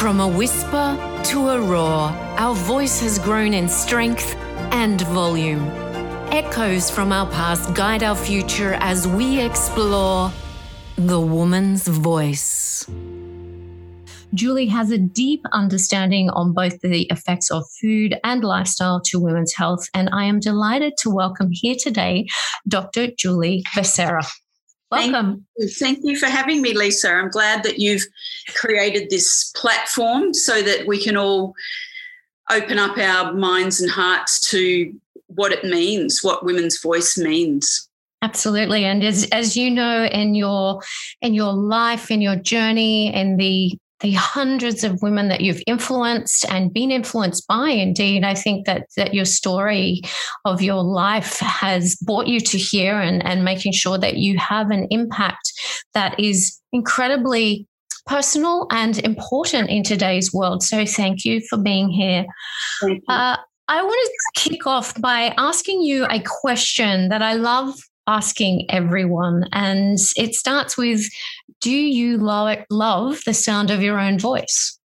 From a whisper to a roar, our voice has grown in strength and volume. Echoes from our past guide our future as we explore the woman's voice. Julie has a deep understanding on both the effects of food and lifestyle to women's health, and I am delighted to welcome here today Dr. Julie Vecera. Welcome. Thank you. Thank you for having me, Lisa. I'm glad that you've created this platform so that we can all open up our minds and hearts to what it means, what women's voice means. Absolutely. And as, as you know, in your in your life, in your journey, in the the hundreds of women that you've influenced and been influenced by indeed i think that that your story of your life has brought you to here and and making sure that you have an impact that is incredibly personal and important in today's world so thank you for being here uh, I want to kick off by asking you a question that I love asking everyone. And it starts with Do you love, love the sound of your own voice?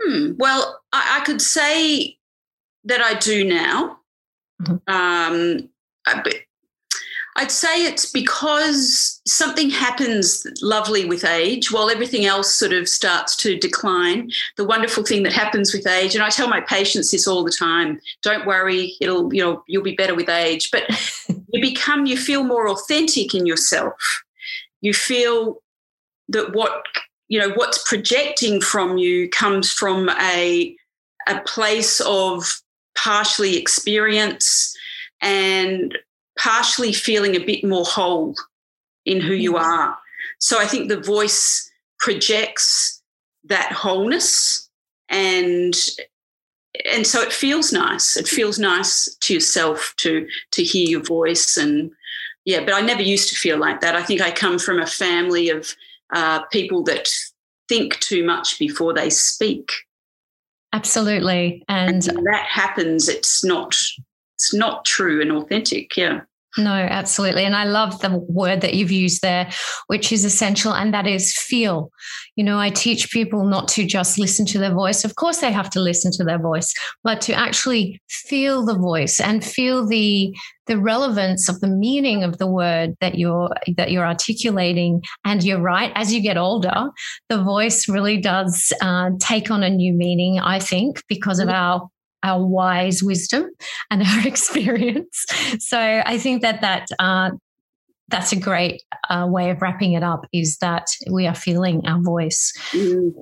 Hmm. Well, I, I, could say that I do now. Mm-hmm. Um, I'd say it's because something happens lovely with age while everything else sort of starts to decline. The wonderful thing that happens with age, and I tell my patients this all the time don't worry, it'll, you know, you'll be better with age. But you become, you feel more authentic in yourself. You feel that what, you know, what's projecting from you comes from a, a place of partially experience and partially feeling a bit more whole in who you mm-hmm. are. So I think the voice projects that wholeness and and so it feels nice. It feels nice to yourself to to hear your voice and yeah, but I never used to feel like that. I think I come from a family of uh, people that think too much before they speak. Absolutely, and, and that happens. It's not it's not true and authentic. Yeah. No, absolutely. And I love the word that you've used there, which is essential, and that is feel. You know, I teach people not to just listen to their voice. Of course, they have to listen to their voice, but to actually feel the voice and feel the the relevance of the meaning of the word that you're that you're articulating. And you're right, as you get older, the voice really does uh, take on a new meaning. I think because of mm-hmm. our our wise wisdom and our experience. So I think that that uh, that's a great uh, way of wrapping it up. Is that we are feeling our voice. Mm.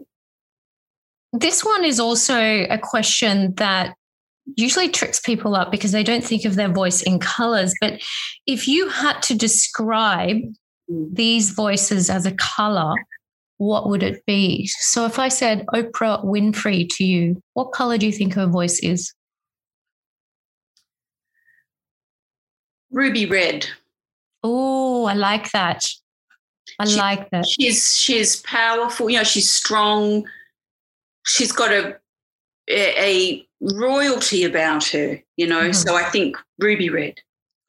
This one is also a question that usually tricks people up because they don't think of their voice in colors. But if you had to describe mm. these voices as a color, what would it be? So if I said Oprah Winfrey to you, what color do you think her voice is? Ruby red. Oh, I like that. I she, like that. She's she's powerful. You know, she's strong. She's got a a, royalty about her. You know, mm-hmm. so I think ruby red.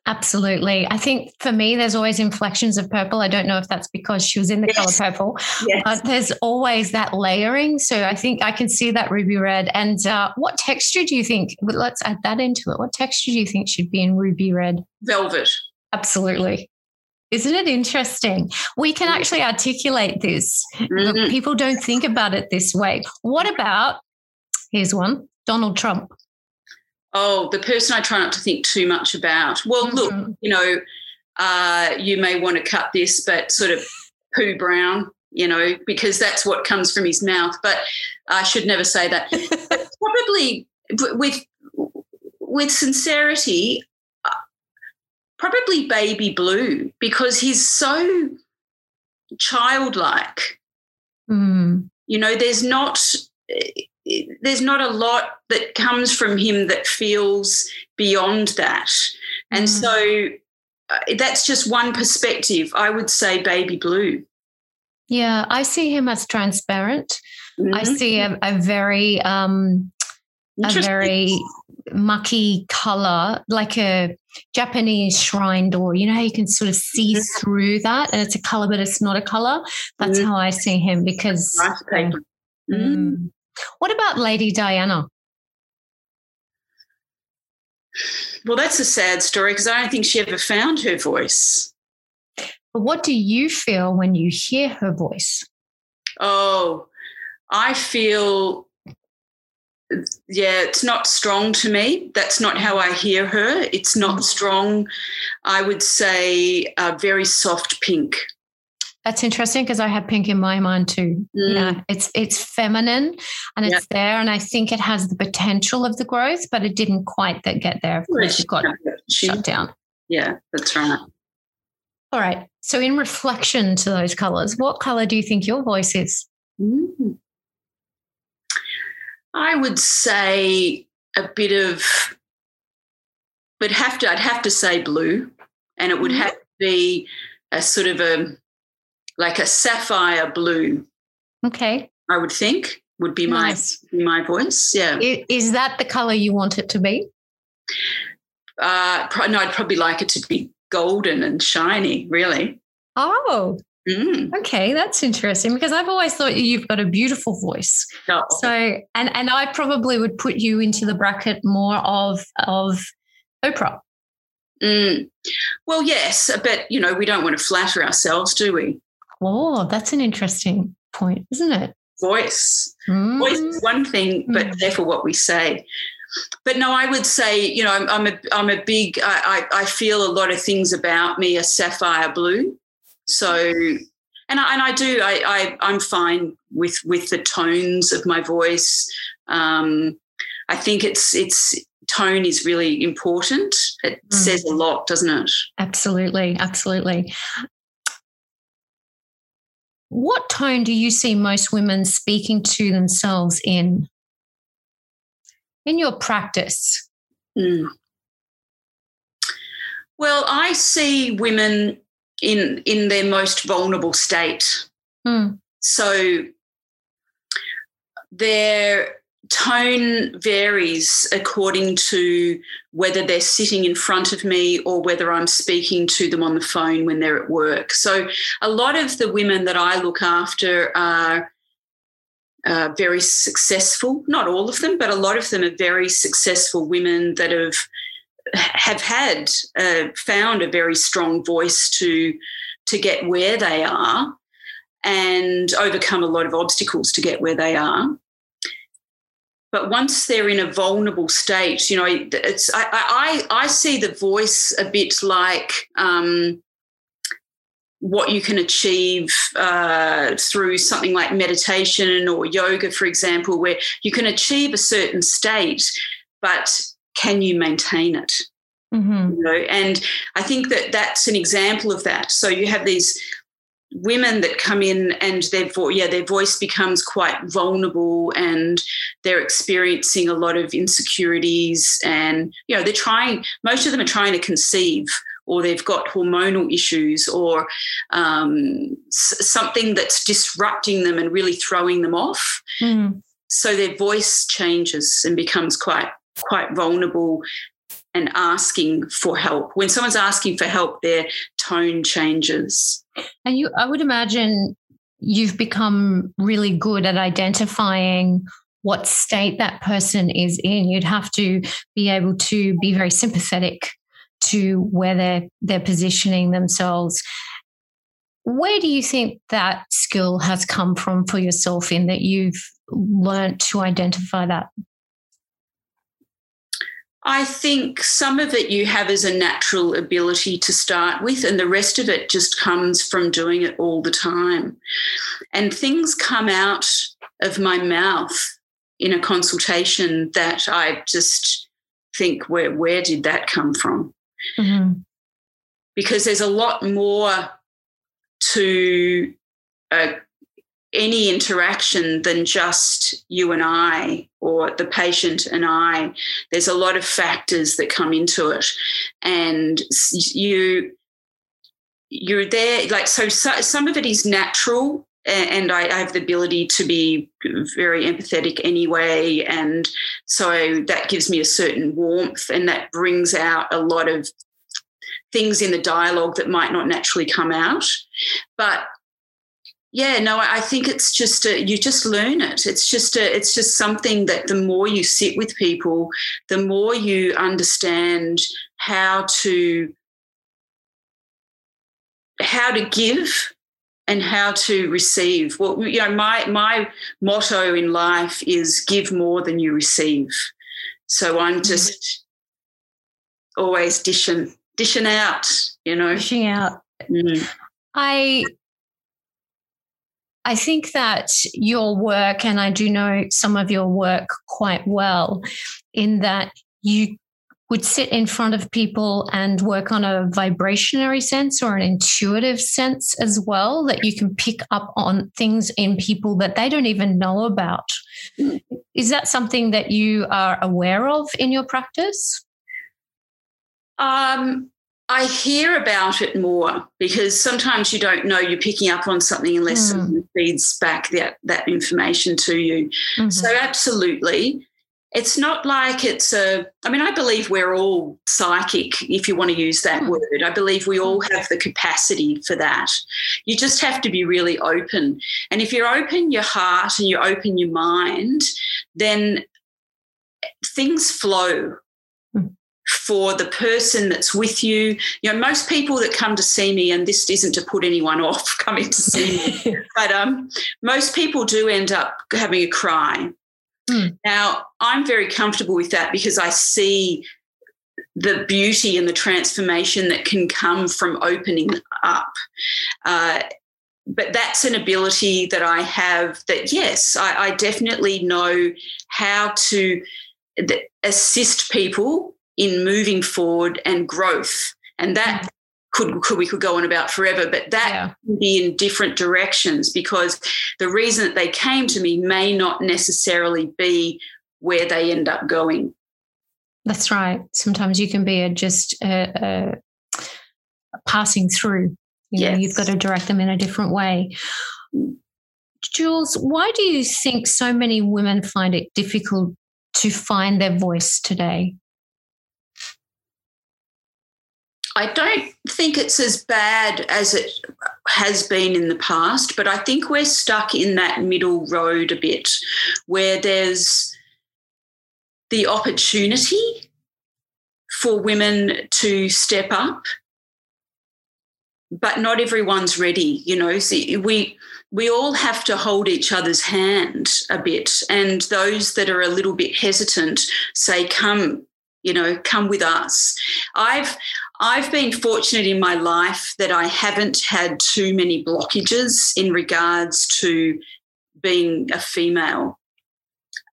Absolutely. I think for me, there's always inflections of purple. I don't know if that's because she was in the yes. color purple, yes. but there's always that layering. So I think I can see that ruby red. And uh, what texture do you think? Let's add that into it. What texture do you think should be in ruby red? Velvet. Absolutely. Isn't it interesting? We can actually articulate this. Mm-hmm. People don't think about it this way. What about, here's one Donald Trump? Oh, the person I try not to think too much about. Well, mm-hmm. look, you know, uh, you may want to cut this, but sort of poo brown, you know, because that's what comes from his mouth. But I should never say that. probably with with sincerity, uh, probably baby blue because he's so childlike. Mm. You know, there's not there's not a lot that comes from him that feels beyond that. And mm. so uh, that's just one perspective. I would say baby blue. Yeah, I see him as transparent. Mm-hmm. I see a, a very um, a very mucky color, like a Japanese shrine door. You know how you can sort of see mm-hmm. through that, and it's a color, but it's not a color. That's mm. how I see him because. Um. What about Lady Diana? Well, that's a sad story because I don't think she ever found her voice. But what do you feel when you hear her voice? Oh, I feel, yeah, it's not strong to me. That's not how I hear her. It's not mm. strong. I would say a very soft pink. That's interesting because I have pink in my mind too. Mm. Yeah, it's it's feminine and it's there, and I think it has the potential of the growth, but it didn't quite that get there. Of course, it got she, shut down. Yeah, that's right. All right. So, in reflection to those colors, what color do you think your voice is? Mm. I would say a bit of, but have to. I'd have to say blue, and it would mm. have to be a sort of a like a sapphire blue. Okay. I would think would be my nice. my voice. Yeah. Is that the color you want it to be? Uh, no, I'd probably like it to be golden and shiny. Really. Oh. Mm. Okay, that's interesting because I've always thought you've got a beautiful voice. Oh. So, and and I probably would put you into the bracket more of of Oprah. Mm. Well, yes, but you know we don't want to flatter ourselves, do we? Oh, that's an interesting point, isn't it? Voice. Mm. Voice is one thing, but mm. therefore what we say. But no, I would say, you know, I'm, I'm a, I'm a big, I, I, I feel a lot of things about me are sapphire blue. So, and I, and I do, I, I, I'm fine with, with the tones of my voice. Um, I think it's, it's, tone is really important. It mm. says a lot, doesn't it? Absolutely, absolutely. What tone do you see most women speaking to themselves in? In your practice? Mm. Well, I see women in in their most vulnerable state. Mm. So they're tone varies according to whether they're sitting in front of me or whether I'm speaking to them on the phone when they're at work. So, a lot of the women that I look after are uh, very successful. Not all of them, but a lot of them are very successful women that have have had uh, found a very strong voice to to get where they are and overcome a lot of obstacles to get where they are but once they're in a vulnerable state, you know, it's I I, I see the voice a bit like um, what you can achieve uh, through something like meditation or yoga, for example, where you can achieve a certain state, but can you maintain it? Mm-hmm. You know, and I think that that's an example of that. So you have these women that come in and their vo- yeah their voice becomes quite vulnerable and they're experiencing a lot of insecurities and you know they're trying most of them are trying to conceive or they've got hormonal issues or um, something that's disrupting them and really throwing them off mm. so their voice changes and becomes quite quite vulnerable and asking for help. When someone's asking for help, their tone changes. And you, I would imagine you've become really good at identifying what state that person is in. You'd have to be able to be very sympathetic to where they're they're positioning themselves. Where do you think that skill has come from for yourself in that you've learned to identify that I think some of it you have as a natural ability to start with, and the rest of it just comes from doing it all the time. And things come out of my mouth in a consultation that I just think, where, where did that come from? Mm-hmm. Because there's a lot more to a any interaction than just you and I or the patient and I. There's a lot of factors that come into it, and you you're there like so, so some of it is natural and I, have the ability to be very empathetic anyway. And so that gives me a certain warmth and that brings out a lot of things in the dialogue that might not naturally come out. But yeah, no, I think it's just a, you just learn it. It's just a, it's just something that the more you sit with people, the more you understand how to how to give and how to receive. Well, you know, my my motto in life is give more than you receive. So I'm mm-hmm. just always dishing dishing out, you know. Dishing out. Mm. I I think that your work, and I do know some of your work quite well, in that you would sit in front of people and work on a vibrationary sense or an intuitive sense as well, that you can pick up on things in people that they don't even know about. Is that something that you are aware of in your practice? Um, I hear about it more because sometimes you don't know you're picking up on something unless mm. someone feeds back that, that information to you. Mm-hmm. So, absolutely. It's not like it's a, I mean, I believe we're all psychic, if you want to use that mm. word. I believe we all have the capacity for that. You just have to be really open. And if you're open your heart and you open your mind, then things flow for the person that's with you. You know, most people that come to see me, and this isn't to put anyone off coming to see me, but um, most people do end up having a cry. Mm. Now, I'm very comfortable with that because I see the beauty and the transformation that can come from opening up. Uh, but that's an ability that I have that, yes, I, I definitely know how to assist people in moving forward and growth. And that mm. could, could we could go on about forever, but that yeah. can be in different directions because the reason that they came to me may not necessarily be where they end up going. That's right. Sometimes you can be a, just a, a passing through. You know, you've got to direct them in a different way. Jules, why do you think so many women find it difficult to find their voice today? I don't think it's as bad as it has been in the past, but I think we're stuck in that middle road a bit where there's the opportunity for women to step up, but not everyone's ready. You know, we we all have to hold each other's hand a bit, and those that are a little bit hesitant say, "Come, you know come with us. I've i've been fortunate in my life that i haven't had too many blockages in regards to being a female.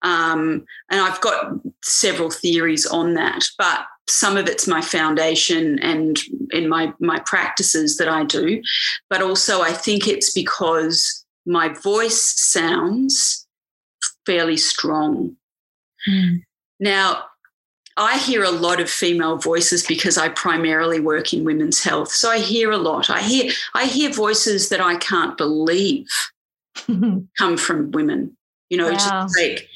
Um, and i've got several theories on that but some of it's my foundation and in my my practices that i do. But also i think it's because my voice sounds fairly strong. Mm. now I hear a lot of female voices because I primarily work in women's health. So I hear a lot. I hear I hear voices that I can't believe come from women. You know, wow. just like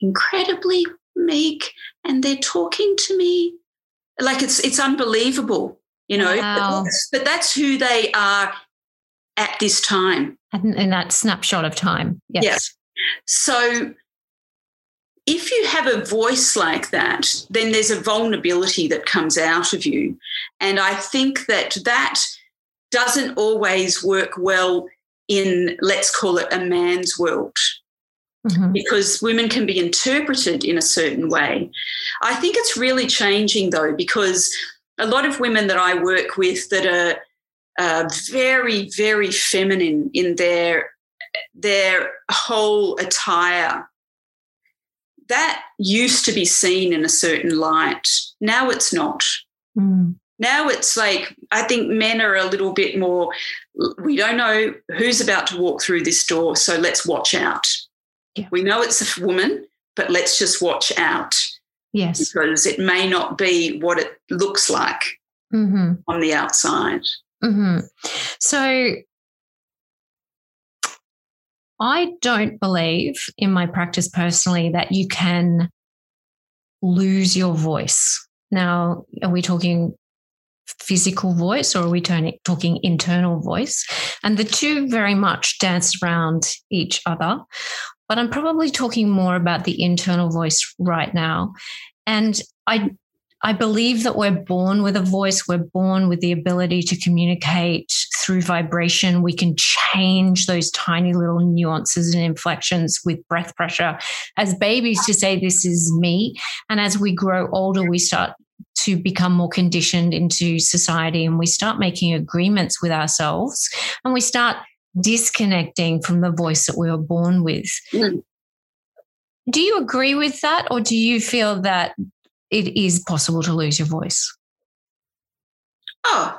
incredibly meek and they're talking to me like it's it's unbelievable, you know. Wow. But, that's, but that's who they are at this time. In that snapshot of time. Yes. yes. So if you have a voice like that, then there's a vulnerability that comes out of you. And I think that that doesn't always work well in, let's call it a man's world. Mm-hmm. Because women can be interpreted in a certain way. I think it's really changing though, because a lot of women that I work with that are uh, very, very feminine in their their whole attire that used to be seen in a certain light. Now it's not. Mm. Now it's like, I think men are a little bit more, we don't know who's about to walk through this door, so let's watch out. Yeah. We know it's a woman, but let's just watch out. Yes. Because it may not be what it looks like mm-hmm. on the outside. Mm-hmm. So I don't believe in my practice personally that you can lose your voice. Now, are we talking physical voice or are we talking internal voice? And the two very much dance around each other. But I'm probably talking more about the internal voice right now. And I I believe that we're born with a voice. We're born with the ability to communicate through vibration. We can change those tiny little nuances and inflections with breath pressure as babies to say, This is me. And as we grow older, we start to become more conditioned into society and we start making agreements with ourselves and we start disconnecting from the voice that we were born with. Mm. Do you agree with that, or do you feel that it is possible to lose your voice? Oh,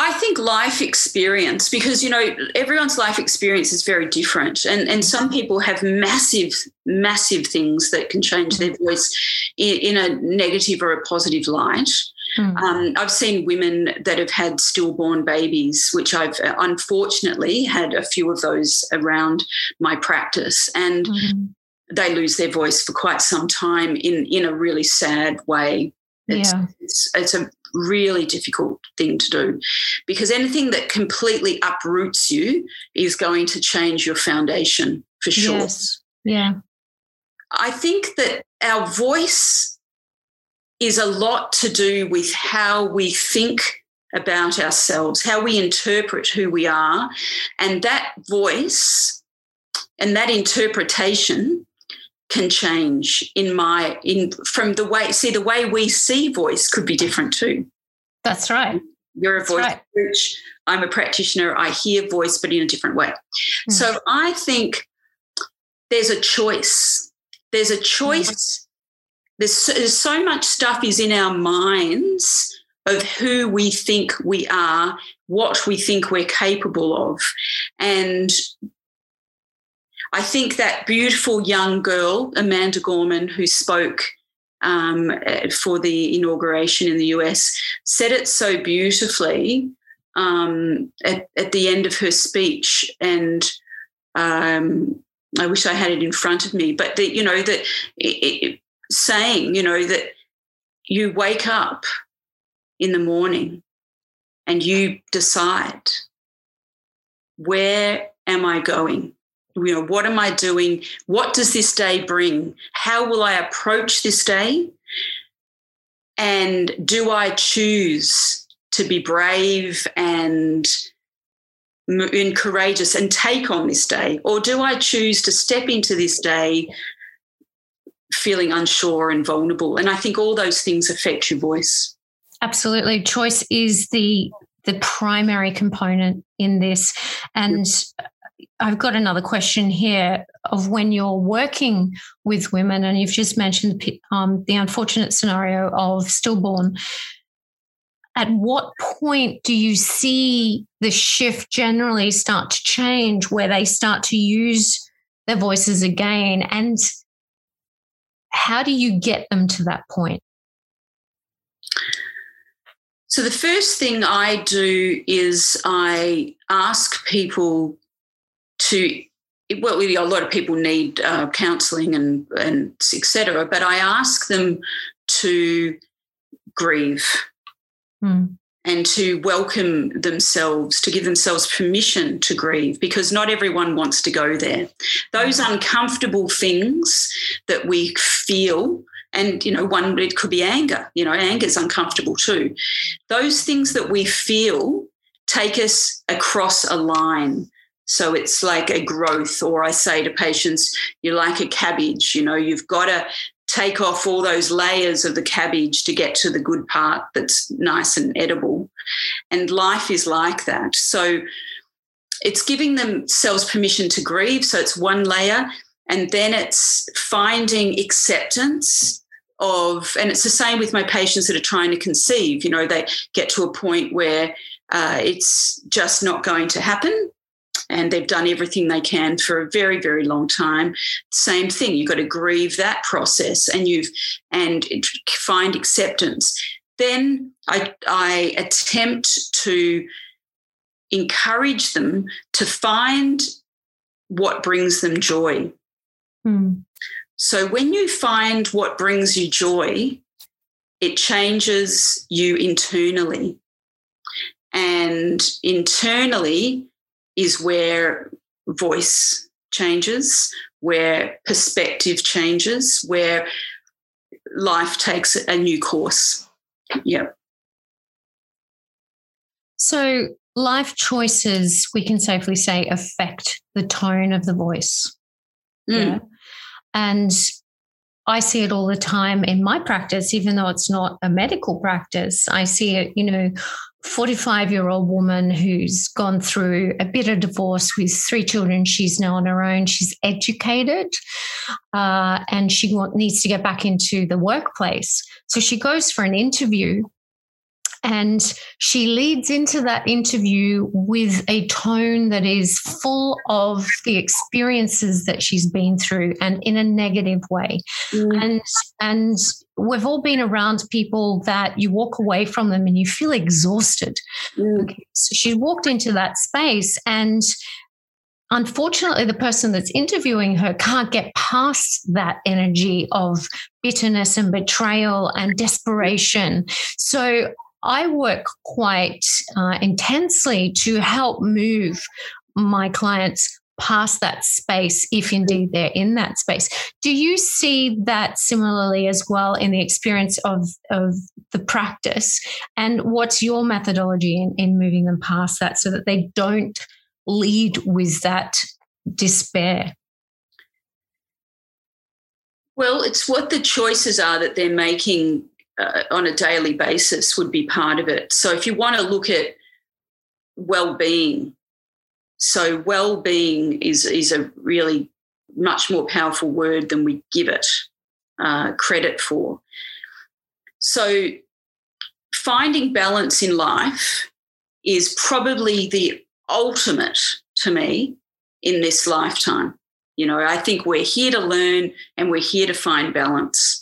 I think life experience, because you know everyone's life experience is very different, and and some people have massive, massive things that can change their voice in, in a negative or a positive light. Mm. Um, I've seen women that have had stillborn babies, which I've unfortunately had a few of those around my practice, and mm-hmm they lose their voice for quite some time in in a really sad way. It's, yeah. it's, it's a really difficult thing to do because anything that completely uproots you is going to change your foundation for sure. Yes. Yeah. I think that our voice is a lot to do with how we think about ourselves, how we interpret who we are. And that voice and that interpretation can change in my in from the way see the way we see voice could be different too. That's right. You're a voice right. coach. I'm a practitioner. I hear voice but in a different way. Mm. so i think there's a choice. There's a hmm. choice. There's, there's so much stuff is in our minds of who we think we are what we think we're capable of. And I think that beautiful young girl, Amanda Gorman, who spoke um, for the inauguration in the US, said it so beautifully um, at, at, the end of her speech. And um, I wish I had it in front of me, but you know, that it, it, saying, you know, that you wake up in the morning and you decide where am I going? You know what am i doing? What does this day bring? How will i approach this day? And do i choose to be brave and and courageous and take on this day? Or do i choose to step into this day feeling unsure and vulnerable? And i think all those things affect your voice. Absolutely. Choice is the the primary component in this. And I've got another question here of when you're working with women, and you've just mentioned um, the unfortunate scenario of stillborn. At what point do you see the shift generally start to change where they start to use their voices again? And how do you get them to that point? So, the first thing I do is I ask people to well, a lot of people need uh, counselling and and etc. But I ask them to grieve mm. and to welcome themselves, to give themselves permission to grieve, because not everyone wants to go there. Those hmm. uncomfortable things that we feel. And you know, one it could be anger. You know, anger is uncomfortable too. Those things that we feel take us across a line so it's like a growth, or I say to patients, you're like a cabbage, you know, you've got to take off all those layers of the cabbage to get to the good part that's nice and edible. And life is like that. So it's giving themselves permission to grieve. So it's one layer. And then it's finding acceptance of, and it's the same with my patients that are trying to conceive. You know, they get to a point where uh, it's just not going to happen and they've done everything they can for a very very long time same thing you've got to grieve that process and you've and find acceptance then i i attempt to encourage them to find what brings them joy. Mm. So when you find what brings you joy, it changes you internally. And internally is where voice changes, where perspective changes, where life takes a new course. Yep. So, life choices, we can safely say, affect the tone of the voice. Mm. Yeah. And I see it all the time in my practice, even though it's not a medical practice. I see it, you know, 45 year old woman who's gone through a bitter divorce with three children. She's now on her own. She's educated uh, and she want, needs to get back into the workplace. So she goes for an interview and she leads into that interview with a tone that is full of the experiences that she's been through and in a negative way. Mm. And and we've all been around people that you walk away from them and you feel exhausted. Mm. So she walked into that space and unfortunately, the person that's interviewing her can't get past that energy of bitterness and betrayal and desperation. So I work quite uh, intensely to help move my clients past that space if indeed they're in that space. Do you see that similarly as well in the experience of, of the practice? And what's your methodology in, in moving them past that so that they don't lead with that despair? Well, it's what the choices are that they're making uh, on a daily basis would be part of it. So if you want to look at well-being, so well-being is is a really much more powerful word than we give it uh, credit for. So finding balance in life is probably the ultimate to me in this lifetime. You know, I think we're here to learn and we're here to find balance.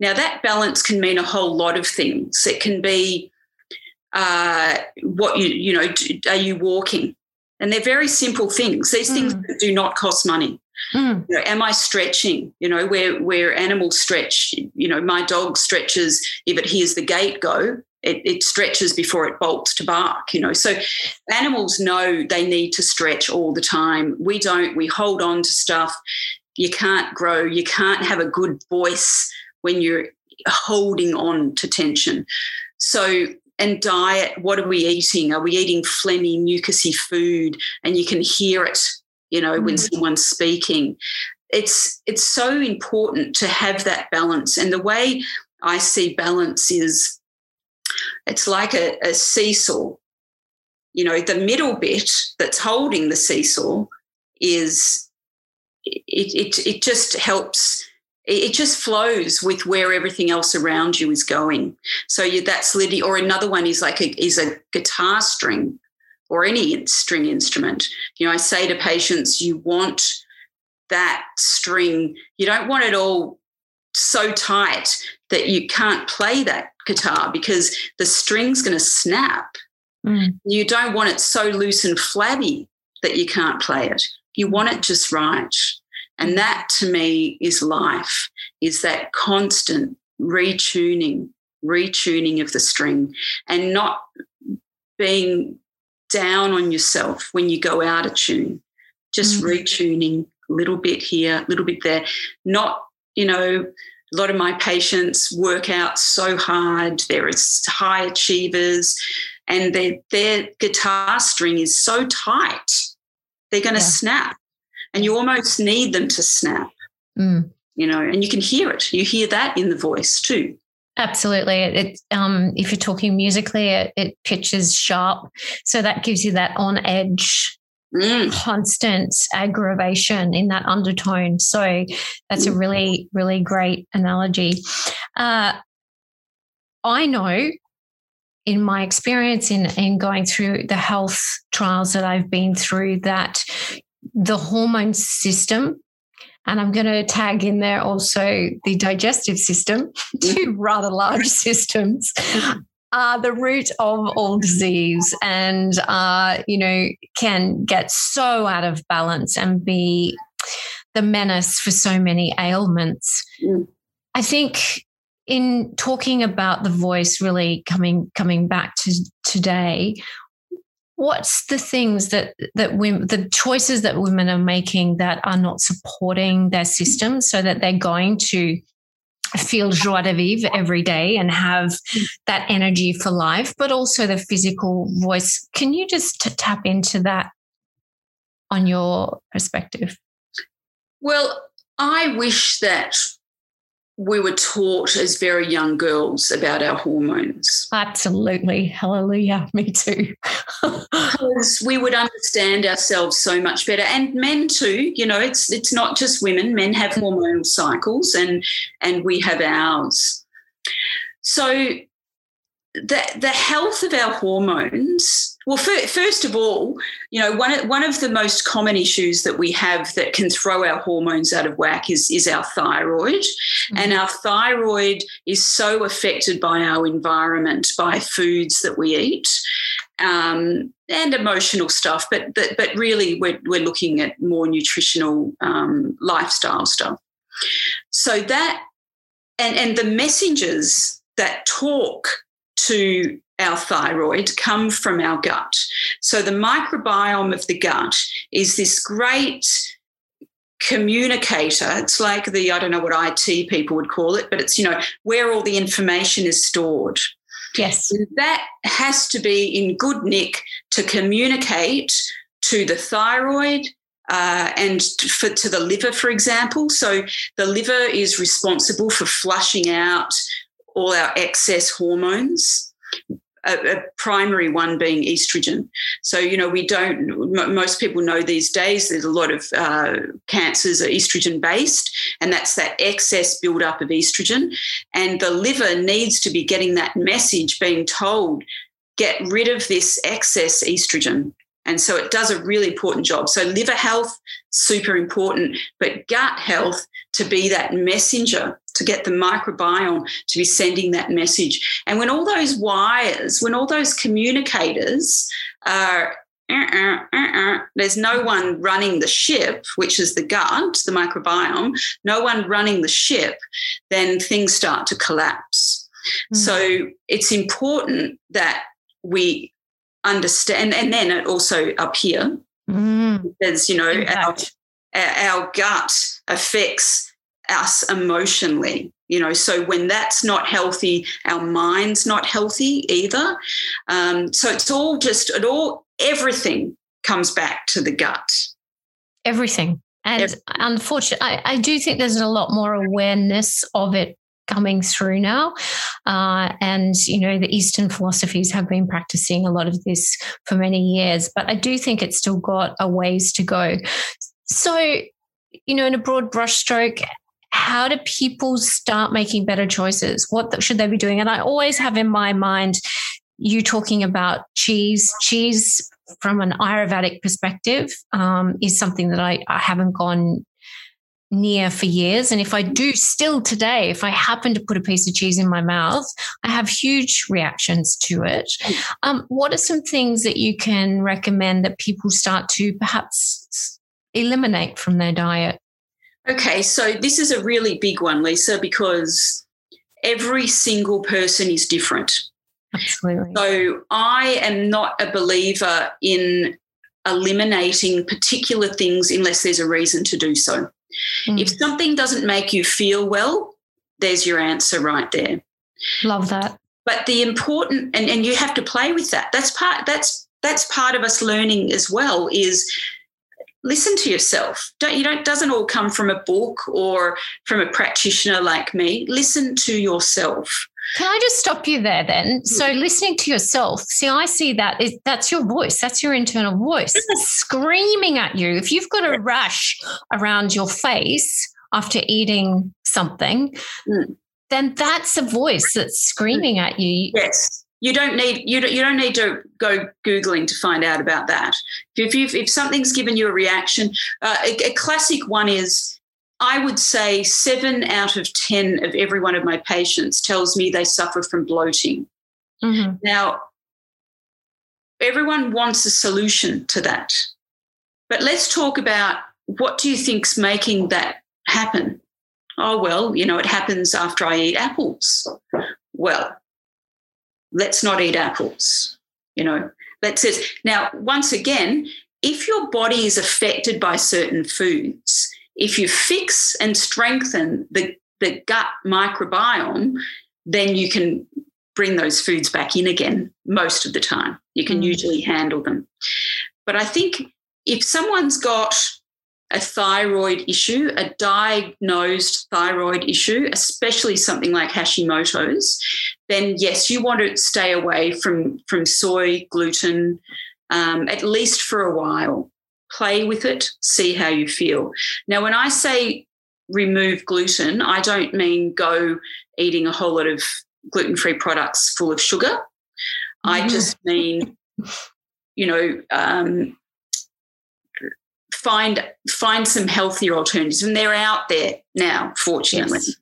Now, that balance can mean a whole lot of things. It can be uh, what you, you know, are you walking? And they're very simple things. These mm. things do not cost money. Mm. You know, am I stretching? You know, where where animals stretch. You know, my dog stretches if it hears the gate go. It, it, stretches before it bolts to bark. You know, so animals know they need to stretch all the time. We don't. We hold on to stuff. You can't grow. You can't have a good voice when you're holding on to tension. So, and diet, what are we eating? Are we eating phlegmy, mucousy food? And you can hear it, you know, mm-hmm. when someone's speaking. It's it's so important to have that balance. And the way I see balance is it's like a, a seesaw. You know, the middle bit that's holding the seesaw is it, it, it just helps it just flows with where everything else around you is going. So you, that's Liddy, or another one is like a, is a guitar string or any string instrument. You know, I say to patients, you want that string. You don't want it all so tight that you can't play that guitar because the string's going to snap. Mm. You don't want it so loose and flabby that you can't play it. You want it just right. And that to me is life, is that constant retuning, retuning of the string and not being down on yourself when you go out of tune, just mm. retuning a little bit here, a little bit there. Not, you know, a lot of my patients work out so hard. They're high achievers and their, their guitar string is so tight, they're going to yeah. snap and you almost need them to snap. Mm. You know, and you can hear it. You hear that in the voice too. Absolutely. It, um, if you're talking musically, it, it, pitches sharp, so that gives you that on edge, mm. constant aggravation in that undertone. So that's mm. a really, really great analogy. Uh, I know in my experience in, in going through the health trials that I've been through that the hormone system. And I'm going to tag in there also the digestive system, two rather large systems. are the root of all disease and uh, you know can get so out of balance and be the menace for so many ailments mm. i think in talking about the voice really coming coming back to today what's the things that that women the choices that women are making that are not supporting their system so that they're going to feel joie de vivre every day and have that energy for life but also the physical voice? Can you just t- tap into that on your perspective? Well i wish that we were taught as very young girls about our hormones. Absolutely. Hallelujah. Me too. because we would understand ourselves so much better. And men too, you know, it's it's not just women. Men have hormonal cycles and and we have ours. So the the health of our hormones well, first of all, you know, one of, one of the most common issues that we have that can throw our hormones out of whack is, is our thyroid. Mm-hmm. And our thyroid is so affected by our environment, by foods that we eat. Um, and emotional stuff, but, but but really we're, we're looking at more nutritional um, lifestyle stuff. So that and and the messengers that talk to our thyroid come from our gut. So the microbiome of the gut is this great communicator. It's like the, I don't know what IT people would call it, but it's, you know, where all the information is stored. Yes. that has to be in good nick to communicate to the thyroid, uh, and for, to the liver, for example. So the liver is responsible for flushing out all our excess hormones a, a, primary one being estrogen. So, you know, we don't, m- most people know these days there's a lot of uh, cancers are estrogen based, and that's that excess buildup of estrogen. And the liver needs to be getting that message being told get rid of this excess estrogen. And so it does a really important job. So, liver health, super important, but gut health to be that messenger to get the microbiome to be sending that message. And when all those wires, when all those communicators are uh-uh, uh-uh. There's no one running the ship, which is the gut, the microbiome, no one running the ship, then things start to collapse. Mm. So it's important that we understand, and then it also up here, mm. because, you know, our, our gut affects us emotionally you know. So when that's not healthy our mind's not healthy either. Um, so it's all just it all everything comes back to the gut. Everything. And everything. unfortunately I, I, do think there's a lot more awareness of it coming through now. Uh, and you know the eastern philosophies have been practicing a lot of this for many years but i do think it's still got a ways to go. So you know in a broad brushstroke how do people start making better choices? What should they be doing? And I always have in my mind you talking about cheese. Cheese, from an Ayurvedic perspective, um, is something that I, I haven't gone near for years. And if I do still today, if I happen to put a piece of cheese in my mouth, I have huge reactions to it. Um, what are some things that you can recommend that people start to perhaps eliminate from their diet? Okay, so this is a really big one, Lisa, because every single person is different. Absolutely. So I am not a believer in eliminating particular things unless there's a reason to do so. Mm. If something doesn't make you feel well, there's your answer right there. Love that. But the important and, and you have to play with that. That's part that's that's part of us learning as well is listen to yourself. Don't you don't doesn't all come from a book or from a practitioner like me. Listen to yourself. Can I just stop you there then? So listening to yourself, see, I see that is that's your voice, that's your internal voice screaming at you. If you've got a rash around your face after eating something, mm. then that's a voice that's screaming at you. Yes you don't need you don't, you don't need to go googling to find out about that. If you if something's given you a reaction, uh, a, a classic one is I would say seven out of ten of every one of my patients tells me they suffer from bloating. Mm-hmm. Now, everyone wants a solution to that. But let's talk about what do you think's making that happen? Oh, well, you know, it happens after I eat apples. Well, let's not eat apples. You know, let's it. Now, once again, if your body is affected by certain foods, if you fix and strengthen the, the gut microbiome, then you can bring those foods back in again most of the time. You can mm. usually handle them. But I think if someone's got a thyroid issue, a diagnosed thyroid issue, especially something like Hashimoto's, then yes, you want to stay away from, from soy, gluten, um, at least for a while. Play with it, see how you feel. Now, when I say remove gluten, I don't mean go eating a whole lot of gluten free products full of sugar. Mm-hmm. I just mean, you know, um, find find some healthier alternatives, and they're out there now, fortunately. Yes.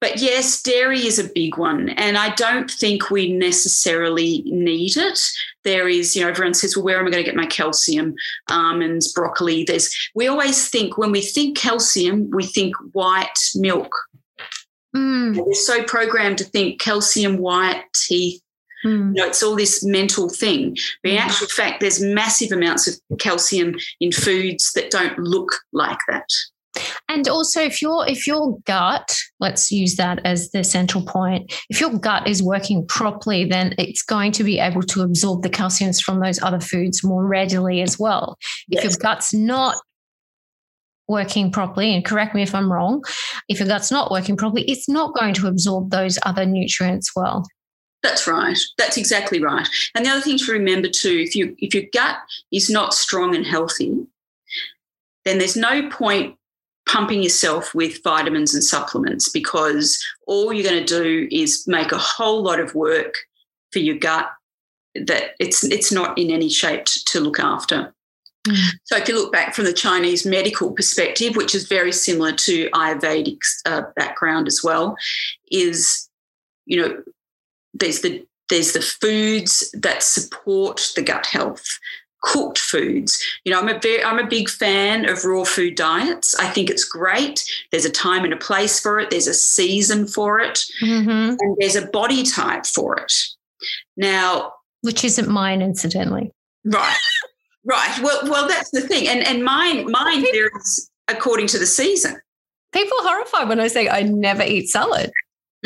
But yes, dairy is a big one. And I don't think we necessarily need it. There is, you know, everyone says, well, where am I going to get my calcium? Almonds, broccoli. There's, we always think, when we think calcium, we think white milk. Mm. We're so programmed to think calcium, white teeth. Mm. You know, it's all this mental thing. But in mm. actual fact, there's massive amounts of calcium in foods that don't look like that. And also if your if your gut, let's use that as the central point, if your gut is working properly, then it's going to be able to absorb the calciums from those other foods more readily as well. Yes. If your gut's not working properly, and correct me if I'm wrong, if your gut's not working properly, it's not going to absorb those other nutrients well. That's right. That's exactly right. And the other thing to remember too, if you if your gut is not strong and healthy, then there's no point pumping yourself with vitamins and supplements because all you're going to do is make a whole lot of work for your gut that it's it's not in any shape to, look after. Mm. So if you look back from the Chinese medical perspective, which is very similar to Ayurvedic uh, background as well, is you know there's the there's the foods that support the gut health cooked foods. You know, I'm a very, I'm a big fan of raw food diets. I think it's great. There's a time and a place for it. There's a season for it, mm-hmm. and there's a body type for it. Now, which isn't mine, incidentally. Right, right. Well, well, that's the thing, and and mine, mine varies according to the season. People horrified when I say I never eat salad.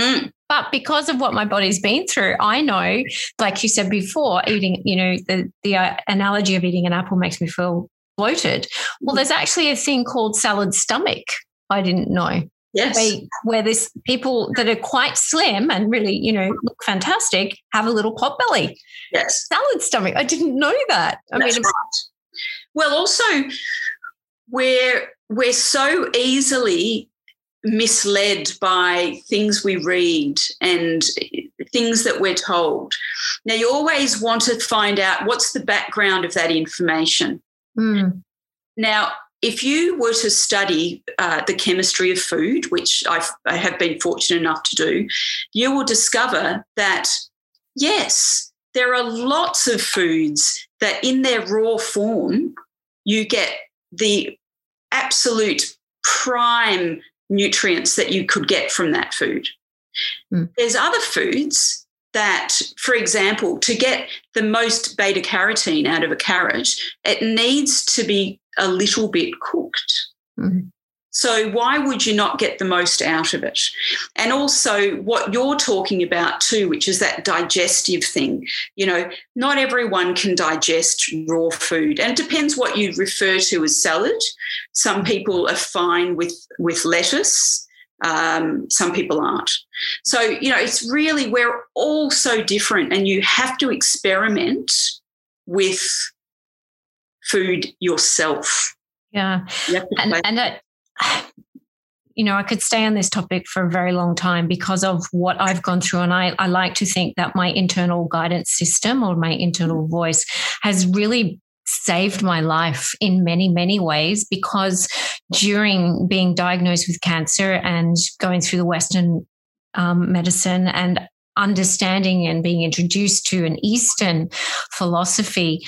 Mm. But because of what my body's been through, I know, like you said before, eating, you know, the, the uh, analogy of eating an apple makes me feel bloated. Well, there's actually a thing called salad stomach. I didn't know. Yes. Where, where this people that are quite slim and really, you know, look fantastic have a little pot belly. Yes. Salad stomach. I didn't know that. I That's mean, right. well, also, we're we're so easily misled by things we read and things that we're told. Now, you always want to find out what's the background of that information. Mm. Now, if you were to study uh, the chemistry of food, which I've, I have been fortunate enough to do, you will discover that, yes, there are lots of foods that in their raw form, you get the absolute prime nutrients that you could get from that food. Mm. There's other foods that, for example, to get the most beta carotene out of a carrot, it needs to be a little bit cooked. Mm. So, why would you not get the most out of it? And also, what you're talking about too, which is that digestive thing. You know, not everyone can digest raw food, and it depends what you refer to as salad. Some people are fine with with lettuce. Um, some people aren't. So, you know, it's really, we're all so different, and you have to experiment with food yourself. Yeah. And, and I, you know, I could stay on this topic for a very long time because of what I've gone through. And I, I like to think that my internal guidance system or my internal voice has really saved my life in many, many ways because during being diagnosed with cancer and going through the Western um, medicine and understanding and being introduced to an Eastern philosophy,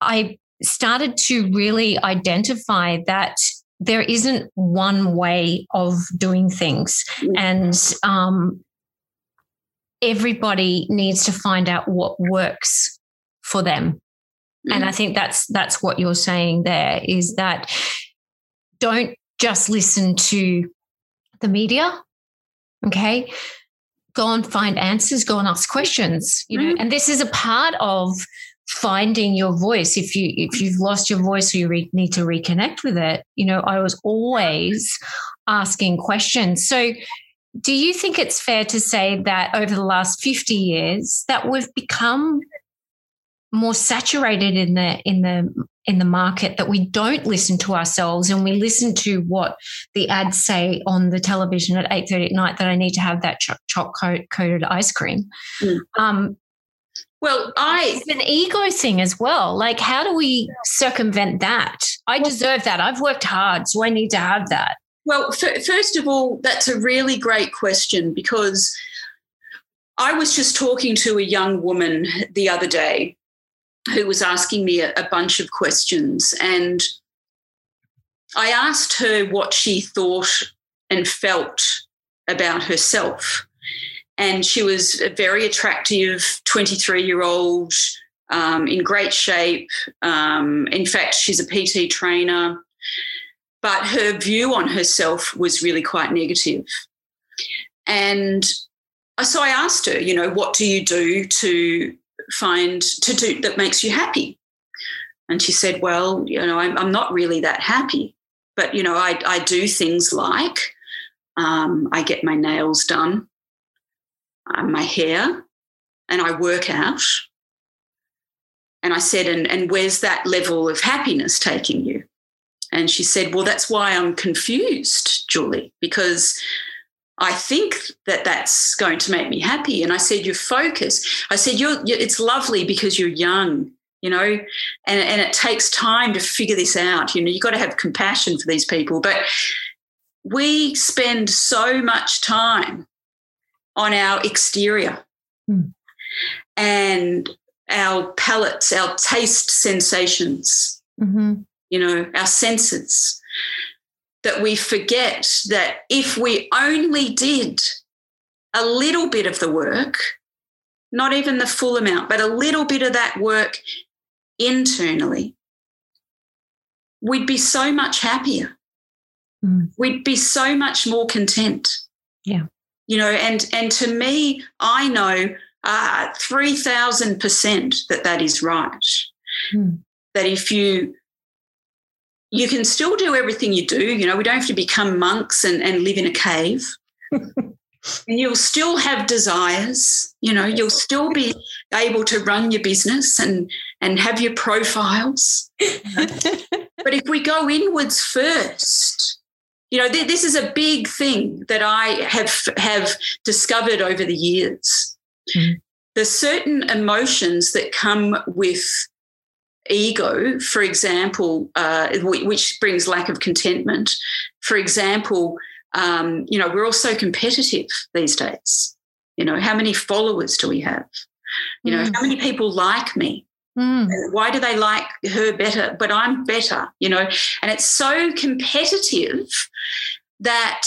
I started to really identify that there isn't one way of doing things. Mm. And um, everybody needs to find out what works for them. And I mm. think that's that's what you're saying there is that don't just listen to the media. Okay. Go and find answers, go and ask questions. You know, mm. and this is a part of finding your voice. If you if you've lost your voice or you re- need to reconnect with it you know i was always asking questions. So do you think it's fair to say that over the last 50 years that we've become more saturated in the in the in the market that we don't listen to ourselves and we listen to what the ads say on the television at 8.30 at night that i need to have that chocolate coated ice cream? Mm. um, well, I it's an ego thing as well. Like, how do we circumvent that? I deserve that. I've worked hard, so I need to have that. Well, f- first of all, that's a really great question because I was just talking to a young woman the other day who was asking me a, a bunch of questions, and I asked her what she thought and felt about herself and she was a very attractive 23 year old um, in great shape. Um, in fact, she's a PT trainer, but her view on herself was really quite negative. And so I asked her, you know, what do you do to find to do that makes you happy? And she said, well, you know, I'm, I'm not really that happy, but you know, I, I do things like um, I get my nails done uh, Um, my hair and I work out. And I said, and, and where's that level of happiness taking you? And she said, Well, that's why I'm confused, Julie, because I think that that's going to make me happy. And I said, Your focus. I said, you're, you're, It's lovely because you're young, you know, and, and it takes time to figure this out. You know, you've got to have compassion for these people. But we spend so much time on our exterior mm. and our palates, our taste sensations, mm-hmm. you know, our senses, that we forget that if we only did a little bit of the work, not even the full amount, but a little bit of that work internally, we'd be so much happier. Mm. We'd be so much more content. Yeah you know and and to me i know uh, 3000% that that is right. Hmm. that if you you can still do everything you do you know we don't have to become monks and, and live in a cave. And you'll still have desires you know you'll still be able to run your business and and have your profiles. But if we go inwards first you know, th- this is a big thing that I have have discovered over the years. Mm-hmm. There's certain emotions that come with ego, for example, uh, which brings lack of contentment. For example, um, you know, we're all so competitive these days. You know, how many followers do we have? You know, mm. how many people like me? Mm. Why do they like her better, but I'm better? You know, and it's so competitive that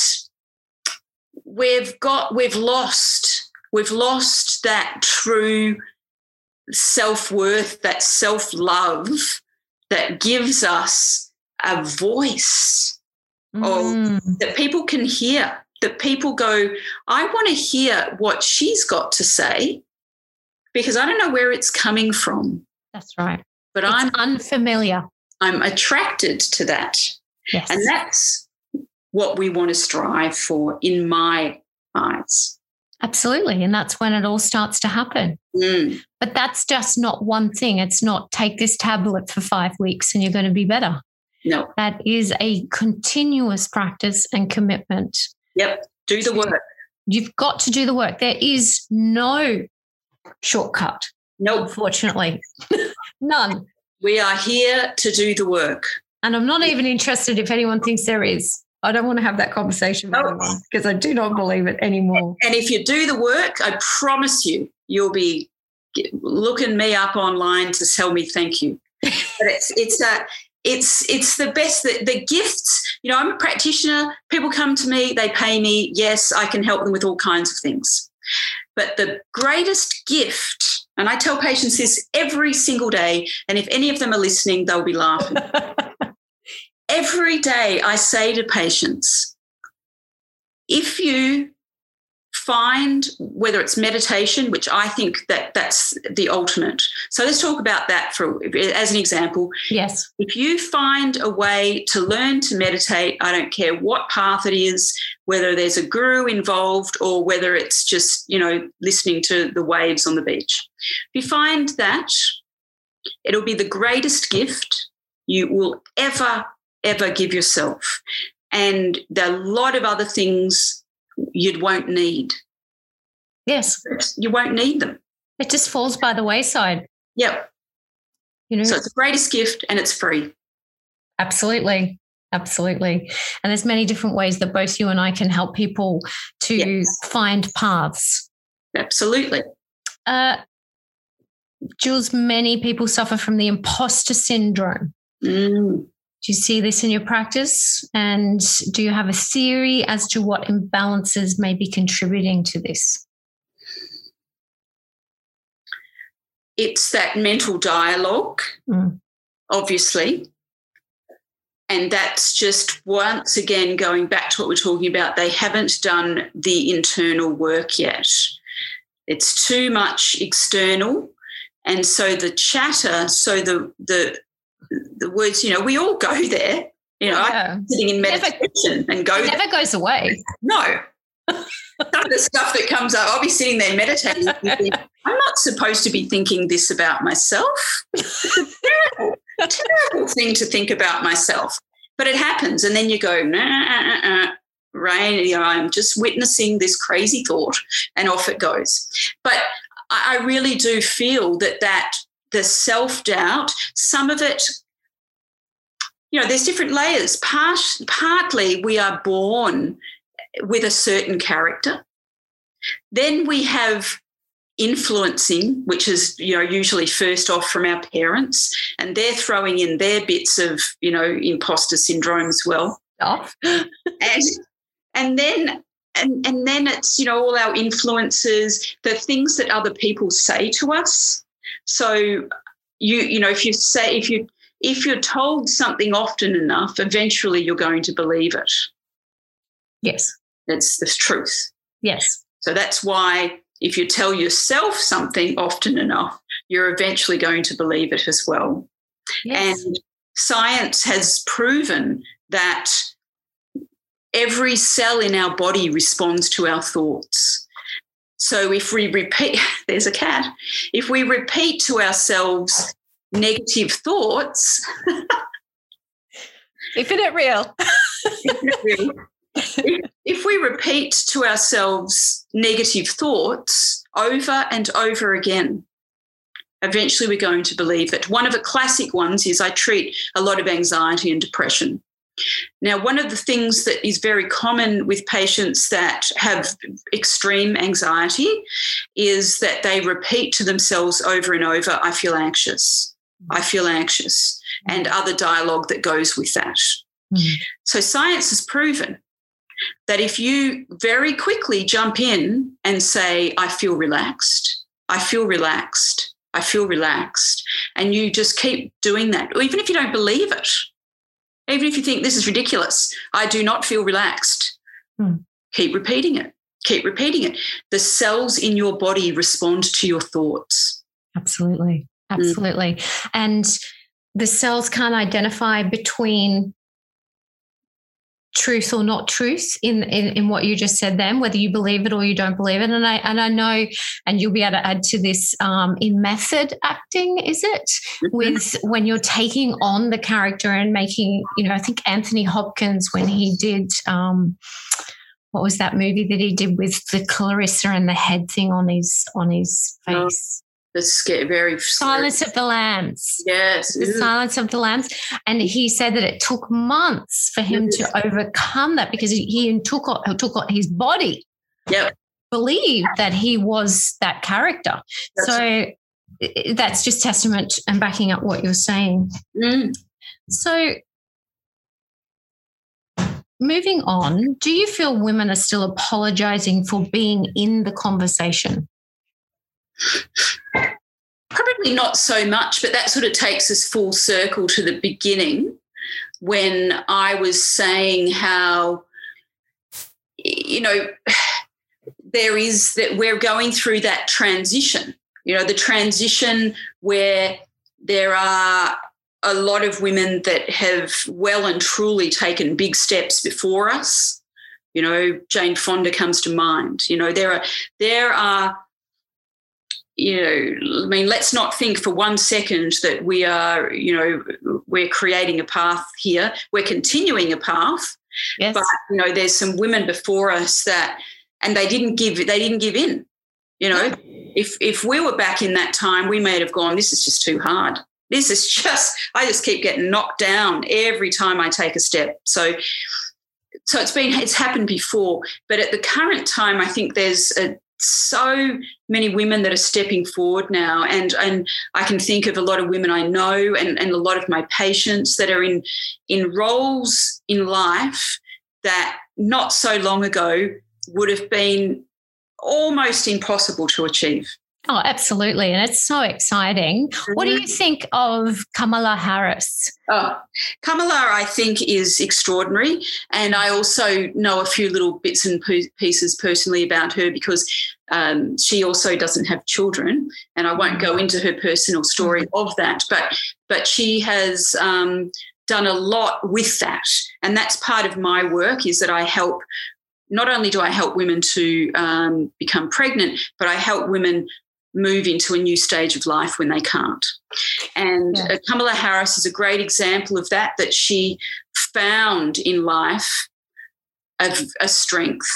we've got, we've lost, we've lost that true self worth, that self love that gives us a voice mm. of, that people can hear, that people go, I want to hear what she's got to say because I don't know where it's coming from. That's right. But it's I'm unfamiliar. I'm attracted to that. Yes. And that's what we want to strive for in my eyes. Absolutely. And that's when it all starts to happen. Mm. But that's just not one thing. It's not take this tablet for five weeks and you're going to be better. No. That is a continuous practice and commitment. Yep. Do the work. You've got to do the work. There is no shortcut. No, Unfortunately, none. We are here to do the work. And I'm not even interested if anyone thinks there is. I don't want to have that conversation with anyone because I do not believe it anymore. And if you do the work, I promise you, you'll be looking me up online to tell me thank you. but it's it's a it's it's the best that the gifts you know i'm a practitioner people come to me they pay me yes i can help them with all kinds of things but the greatest gift and i tell patients this every single day and if any of them are listening they'll be laughing. Every day I say to patients, if you find whether it's meditation which i think that that's the ultimate. So let's talk about that for as an example. Yes. If you find a way to learn to meditate i don't care what path it is whether there's a guru involved or whether it's just you know listening to the waves on the beach. If you find that it'll be the greatest gift you will ever ever give yourself. And there are a lot of other things you won't need. Yes. You won't need them. It just falls by the wayside. Yep. You know, so it's the greatest gift and it's free. Absolutely. Absolutely. And there's many different ways that both you and I can help people to yes. find paths. Absolutely. Uh, Jules, many people suffer from the imposter syndrome. Mm. Do you see this in your practice? And do you have a theory as to what imbalances may be contributing to this? It's that mental dialogue, mm. obviously. And that's just once again going back to what we're talking about. They haven't done the internal work yet. It's too much external. And so the chatter, so the the the words, you know, we all go there. You know, yeah. Sitting in meditation never, and go. It never goes away. No. Some of the stuff that comes up, I'll be sitting there meditating. Thinking, I'm not supposed to be thinking this about myself. It's a terrible, terrible thing to think about myself. But it happens, and then you go, nah, nah, nah, rain. You know, I'm just witnessing this crazy thought, and off it goes. But I really do feel that that the self doubt, some of it, you know, there's different layers. Part, partly we are born with a certain character. Then we have influencing, which is, you know, usually first off from our parents, and they're throwing in their bits of, you know, imposter syndrome as well. Off. and and then and, and then it's, you know, all our influences, the things that other people say to us so you you know if you say if you if you're told something often enough, eventually you're going to believe it. Yes. It's the truth. Yes. So that's why if you tell yourself something often enough, you're eventually going to believe it as well. Yes. And science has proven that every cell in our body responds to our thoughts. So if we repeat, there's a cat, if we repeat to ourselves negative thoughts. Isn't it real? if, if we repeat to ourselves negative thoughts over and over again, eventually we're going to believe it. One of the classic ones is I treat a lot of anxiety and depression. Now, one of the things that is very common with patients that have extreme anxiety is that they repeat to themselves over and over, I feel anxious, I feel anxious, and other dialogue that goes with that. Mm-hmm. So, science has proven that if you very quickly jump in and say, I feel relaxed, I feel relaxed, I feel relaxed, and you just keep doing that, or even if you don't believe it, even if you think this is ridiculous, I do not feel relaxed. Mm. Keep repeating it. Keep repeating it. The cells in your body respond to your thoughts. Absolutely. Hmm. Absolutely. Mm. And the cells can't identify between truth or not truth in, in, in what you just said then whether you believe it or you don't believe it and i and i know and you'll be able to add to this um, in method acting is it mm-hmm. with when you're taking on the character and making you know i think anthony hopkins when he did um, what was that movie that he did with the clarissa and the head thing on his on his oh. face the scary, very silence scary. of the lambs. Yes, the silence of the lambs. And he said that it took months for him yes. to overcome that because he took took his body. Yep. Believed that he was that character. That's so right. that's just testament and backing up what you're saying. Mm. So moving on, do you feel women are still apologizing for being in the conversation? Probably not so much, but that sort of takes us full circle to the beginning when I was saying how, you know, there is that we're going through that transition, you know, the transition where there are a lot of women that have well and truly taken big steps before us. You know, Jane Fonda comes to mind. You know, there are there are you know, I mean, let's not think for one second that we are, you know, we're creating a path here. We're continuing a path. Yes. But you know, there's some women before us that, and they didn't give, they didn't give in. You know, if if we were back in that time, we may have gone. This is just too hard. This is just. I just keep getting knocked down every time I take a step. So, so it's been it's happened before. But at the current time, I think there's a so many women that are stepping forward now and and I can think of a lot of women I know and, and a lot of my patients that are in in roles in life that not so long ago would have been almost impossible to achieve. Oh, absolutely. And it's so exciting. Mm-hmm. What do you mm-hmm. think of Kamala Harris? Oh, Kamala, I think, is extraordinary. And I also know a few little bits and pieces personally about her because um, she also doesn't have children. And I won't go mm-hmm. into her personal story mm-hmm. of that. But, but she has um, done a lot with that. And that's part of my work is that I help not only do I help women to um, become pregnant, but I help women move into a new stage of life when they can't. And yeah. Uh, Kamala Harris is a great example of that, that she found in life a, a strength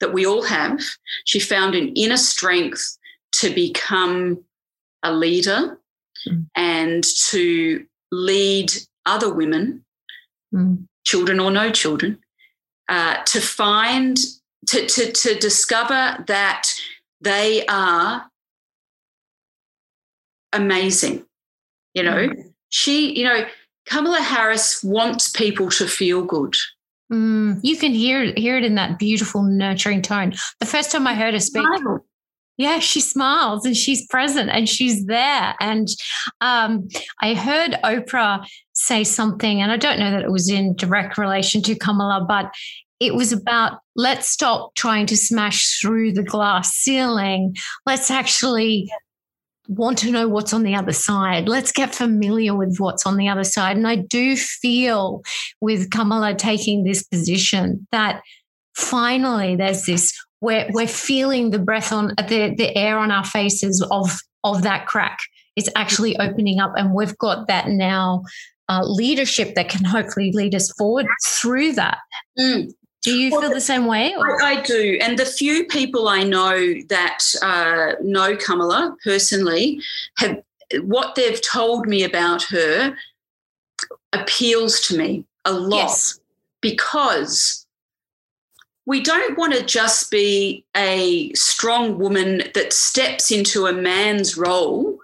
that we all have. She found an inner strength to become a leader mm. and to lead other women, mm. children or no children, uh, to find, to, to, to discover that they are amazing. You know, mm. she, you know, Kamala Harris wants people to feel good. Mm, you can hear hear it in that beautiful, nurturing tone. The first time I heard her speak, Smile. yeah, she smiles and she's present and she's there. And um, I heard Oprah say something, and I don't know that it was in direct relation to Kamala, but it was about let's stop trying to smash through the glass ceiling. Let's actually want to know what's on the other side. Let's get familiar with what's on the other side. And I do feel with Kamala taking this position that finally there's this we're, we're feeling the breath on the, the air on our faces of of that crack is actually opening up and we've got that now uh, leadership that can hopefully lead us forward through that mm. Do you well, feel the same way? I, I, do. And the few people I know that uh, know Kamala personally have what they've told me about her appeals to me a lot yes. because we don't want to just be a strong woman that steps into a man's role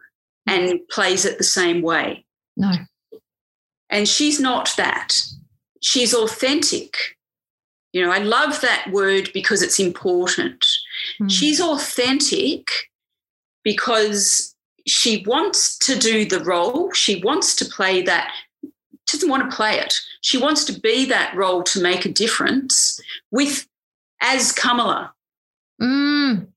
and plays it the same way. No. And she's not that. She's authentic you know, I love that word because it's important. Mm. She's authentic because she wants to do the role. She wants to play that, she doesn't want to play it. She wants to be that role to make a difference with, as Kamala. Mm.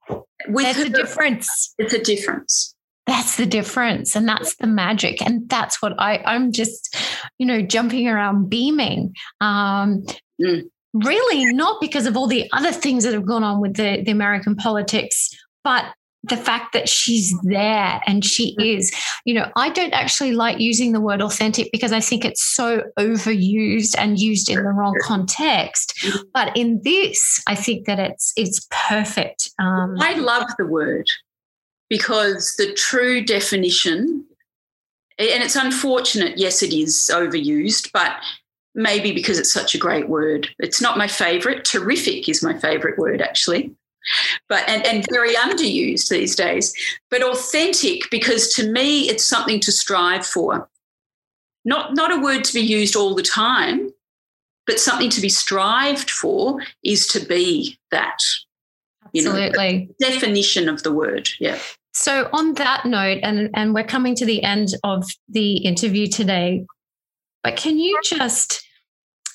With That's her, difference. It's a difference that's the difference and that's the magic and that's what i i'm just you know jumping around beaming um mm really not because of all the other things that have gone on with the, the American politics, but the fact that she's there and she mm. is, you know, I don't actually like using the word authentic because I think it's so overused and used in the wrong context. But in this, I think that it's it's perfect. Um, I love the word because the true definition, and it's unfortunate, yes, it is overused, but maybe because it's such a great word. It's not my favorite. Terrific is my favorite word, actually. But and, and very underused these days. But authentic, because to me it's something to strive for. Not not a word to be used all the time, but something to be strived for is to be that. Absolutely. You know, definition of the word. Yeah. So on that note, and, and we're coming to the end of the interview today, but can you just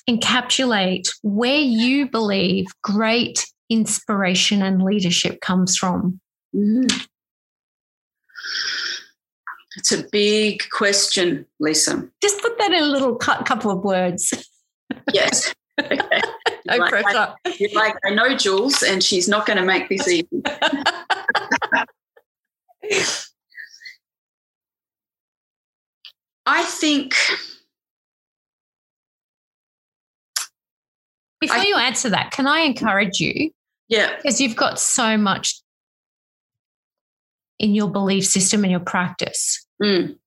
encapsulate where you believe great inspiration and leadership comes from? Mm. It's a big question, Lisa. Just put that in a little couple of words. Yes. Okay. no like, pressure. I, like, I know Jules, and she's not going to make this easy. I think. Before I, you answer that, can I encourage you? Yeah. Because you've got so much in your belief system and your practice. Mm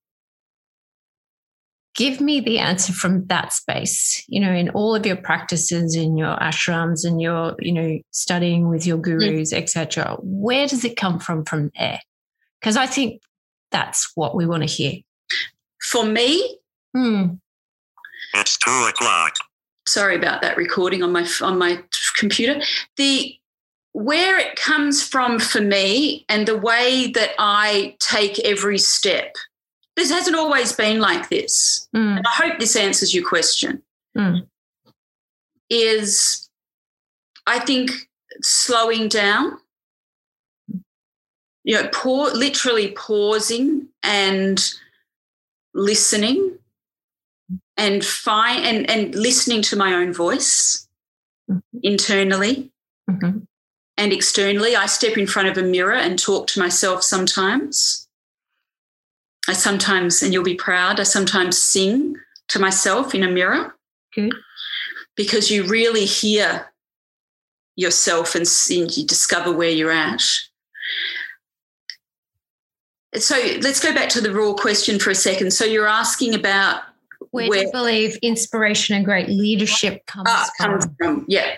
give me the answer from that space you know in all of your practices in your ashrams and your you know studying with your gurus mm. etc where does it come from from there because i think that's what we want to hear for me hmm. it's two o'clock sorry about that recording on my on my computer the where it comes from for me and the way that i take every step this hasn't always been like this. Mm. And I hope this answers your question. Mm. Is I think slowing down, you know, pour, literally pausing and listening and find and, and listening to my own voice mm-hmm. internally mm-hmm. and externally. I step in front of a mirror and talk to myself sometimes. I sometimes, and you'll be proud, I sometimes sing to myself in a mirror. Good. Because you really hear yourself and, you discover where you're at. So let's go back to the raw question for a second. So you're asking about where, where do you believe inspiration and great leadership comes, ah, from? comes from? Yeah.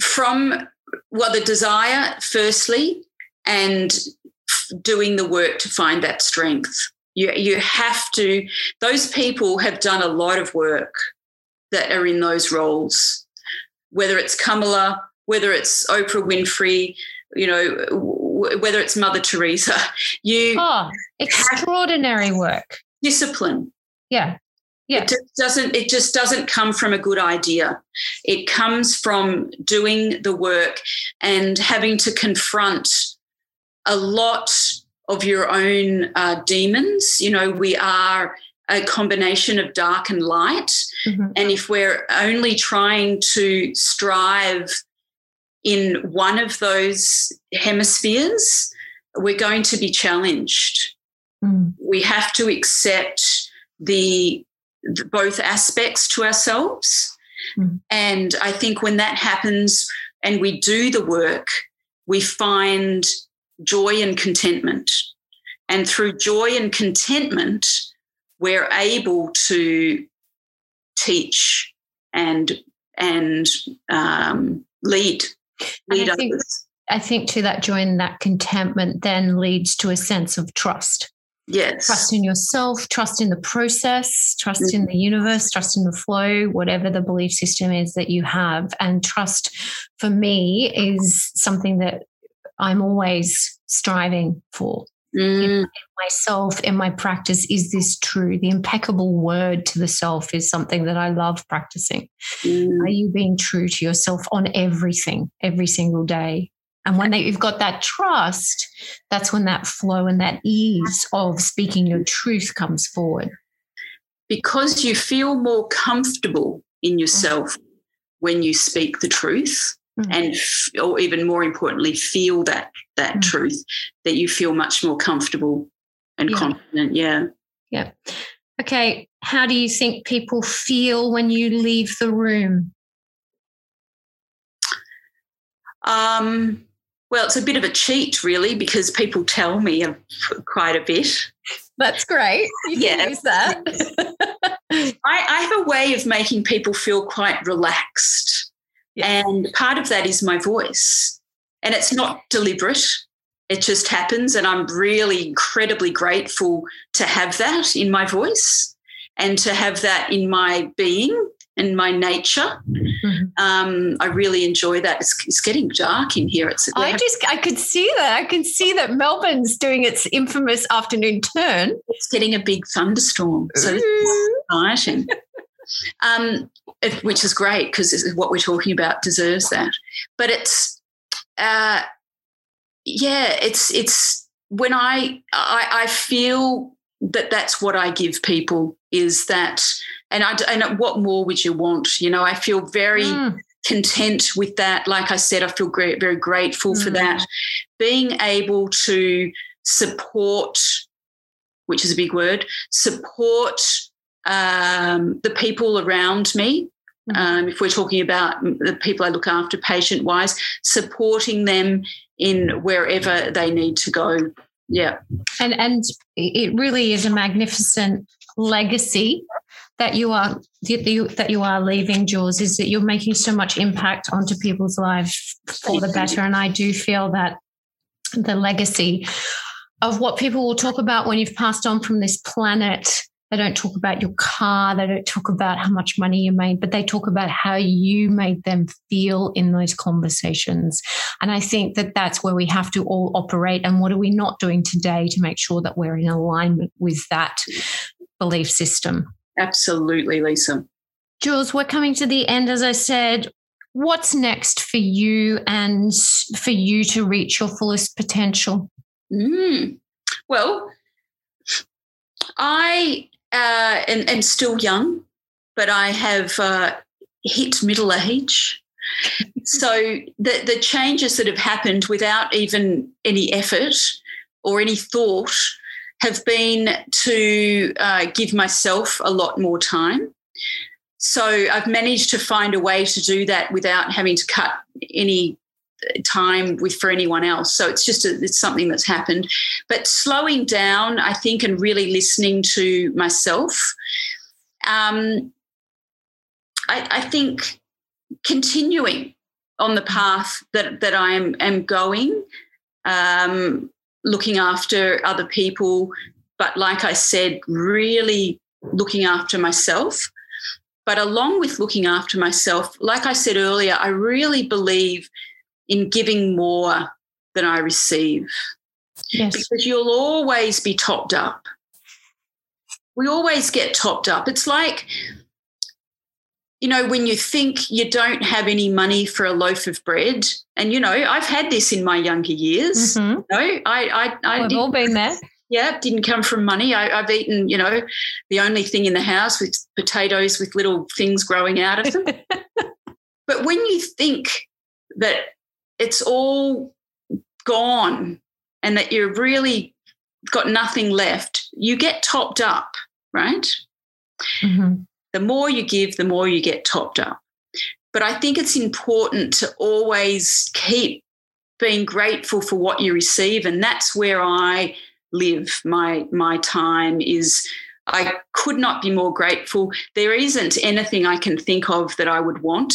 From well, the desire, firstly, and doing the work to find that strength. You, you have to, those people have done a lot of work that are in those roles, whether it's Kamala, whether it's Oprah Winfrey, you know, whether it's Mother Teresa. You oh, extraordinary work. Discipline. Yeah. Yeah. It just doesn't it just doesn't come from a good idea. It comes from doing the work and having to confront a lot of your own uh, demons. You know, we are a combination of dark and light. Mm-hmm. And if we're only trying to strive in one of those hemispheres, we're going to be challenged. Mm. We have to accept the, the both aspects to ourselves. Mm. And I think when that happens and we do the work, we find joy and contentment. And through joy and contentment, we're able to teach and and um, lead lead I think. I think to that joy and that contentment then leads to a sense of trust. Yes. Trust in yourself, trust in the process, trust mm-hmm. in the universe, trust in the flow, whatever the belief system is that you have. And trust for me is something that I'm always striving for. Mm. In myself, in my practice, is this true? The impeccable word to the self is something that I love practicing. Mm. Are you being true to yourself on everything, every single day? And when you've got that trust, that's when that flow and that ease of speaking your truth comes forward. Because you feel more comfortable in yourself mm. when you speak the truth mm. and or even more importantly feel that that mm. truth that you feel much more comfortable and yeah. confident yeah yeah okay how do you think people feel when you leave the room um Well, it's a bit of a cheat, really, because people tell me quite a bit. That's great. You can use that. I, I, have a way of making people feel quite relaxed. Yeah. And part of that is my voice. And it's not deliberate, it just happens. And I'm really incredibly grateful to have that in my voice and to have that in my being and my nature. Mm-hmm. Um, I really enjoy that. It's, it's, getting dark in here. It's I just I could see that. I can see that Melbourne's doing its infamous afternoon turn. It's getting a big thunderstorm, so exciting. um, it, which is great because what we're talking about deserves that. But it's, uh, yeah, it's it's when I, I I feel that that's what I give people is that and I and what more would you want? You know, I feel very mm. content with that. Like I said, I feel great, very grateful mm. for that. Being able to support, which is a big word, support um, the people around me. Mm. Um, if we're talking about the people I look after patient wise, supporting them in wherever they need to go. Yeah. And and it really is a magnificent legacy that you are that you, that you are leaving, Jules, is that you're making so much impact onto people's lives for the better. And I do feel that the legacy of what people will talk about when you've passed on from this planet. They don't talk about your car. They don't talk about how much money you made, but they talk about how you made them feel in those conversations. And I think that that's where we have to all operate. And what are we not doing today to make sure that we're in alignment with that belief system? Absolutely, Lisa. Jules, we're coming to the end. As I said, what's next for you and for you to reach your fullest potential? Mm. Well, I uh, am, am, still young, but I have uh, hit middle age. so the, the changes that have happened without even any effort or any thought have been to uh, give myself a lot more time. So I've managed to find a way to do that without having to cut any time with for anyone else. So it's just a, it's something that's happened. But slowing down, I think, and really listening to myself. Um, I, I think continuing on the path that that I am am going. Um, looking after other people, but like I said, really looking after myself. But along with looking after myself, like I said earlier, I really believe in giving more than I receive. Yes. Because you'll always be topped up. We always get topped up. It's like you know, when you think you don't have any money for a loaf of bread, and you know, I've had this in my younger years. Mm-hmm. You know, I, I, I we've all been there. Yeah, didn't come from money. I, have eaten, you know, the only thing in the house with potatoes with little things growing out of them. but when you think that it's all gone and that you've really got nothing left, you get topped up, right? Mm-hmm. The more you give, the more you get topped up. But I think it's important to always keep being grateful for what you receive. And that's where I live my my time is I could not be more grateful. There isn't anything I can think of that I would want.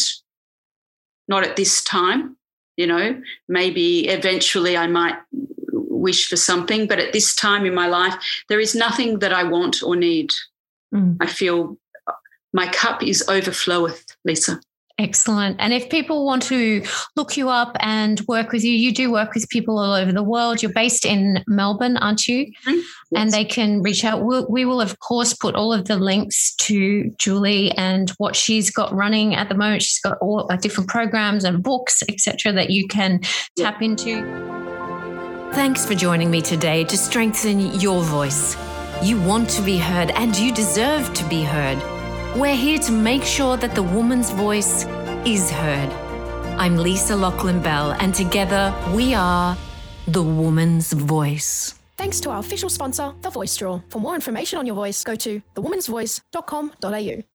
Not at this time. You know, maybe eventually I might wish for something, but at this time in my life, there is nothing that I want or need. Mm. I feel my cup is overfloweth, Lisa. Excellent. And if people want to look you up and work with you, you do work with people all over the world. You're based in Melbourne, aren't you? Mm-hmm. Yes. And they can reach out. We'll, we will, of course, put all of the links to Julie and what she's got running at the moment. She's got all uh, different programs and books, etc., that you can tap into. Thanks for joining me today to strengthen your voice. You want to be heard and you deserve to be heard. We're here to make sure that the woman's voice is heard. I'm Lisa Lachlan Bell, and together we are the woman's voice. Thanks to our official sponsor, The Voice Draw. For more information on your voice, go to thewomansvoice.com.au.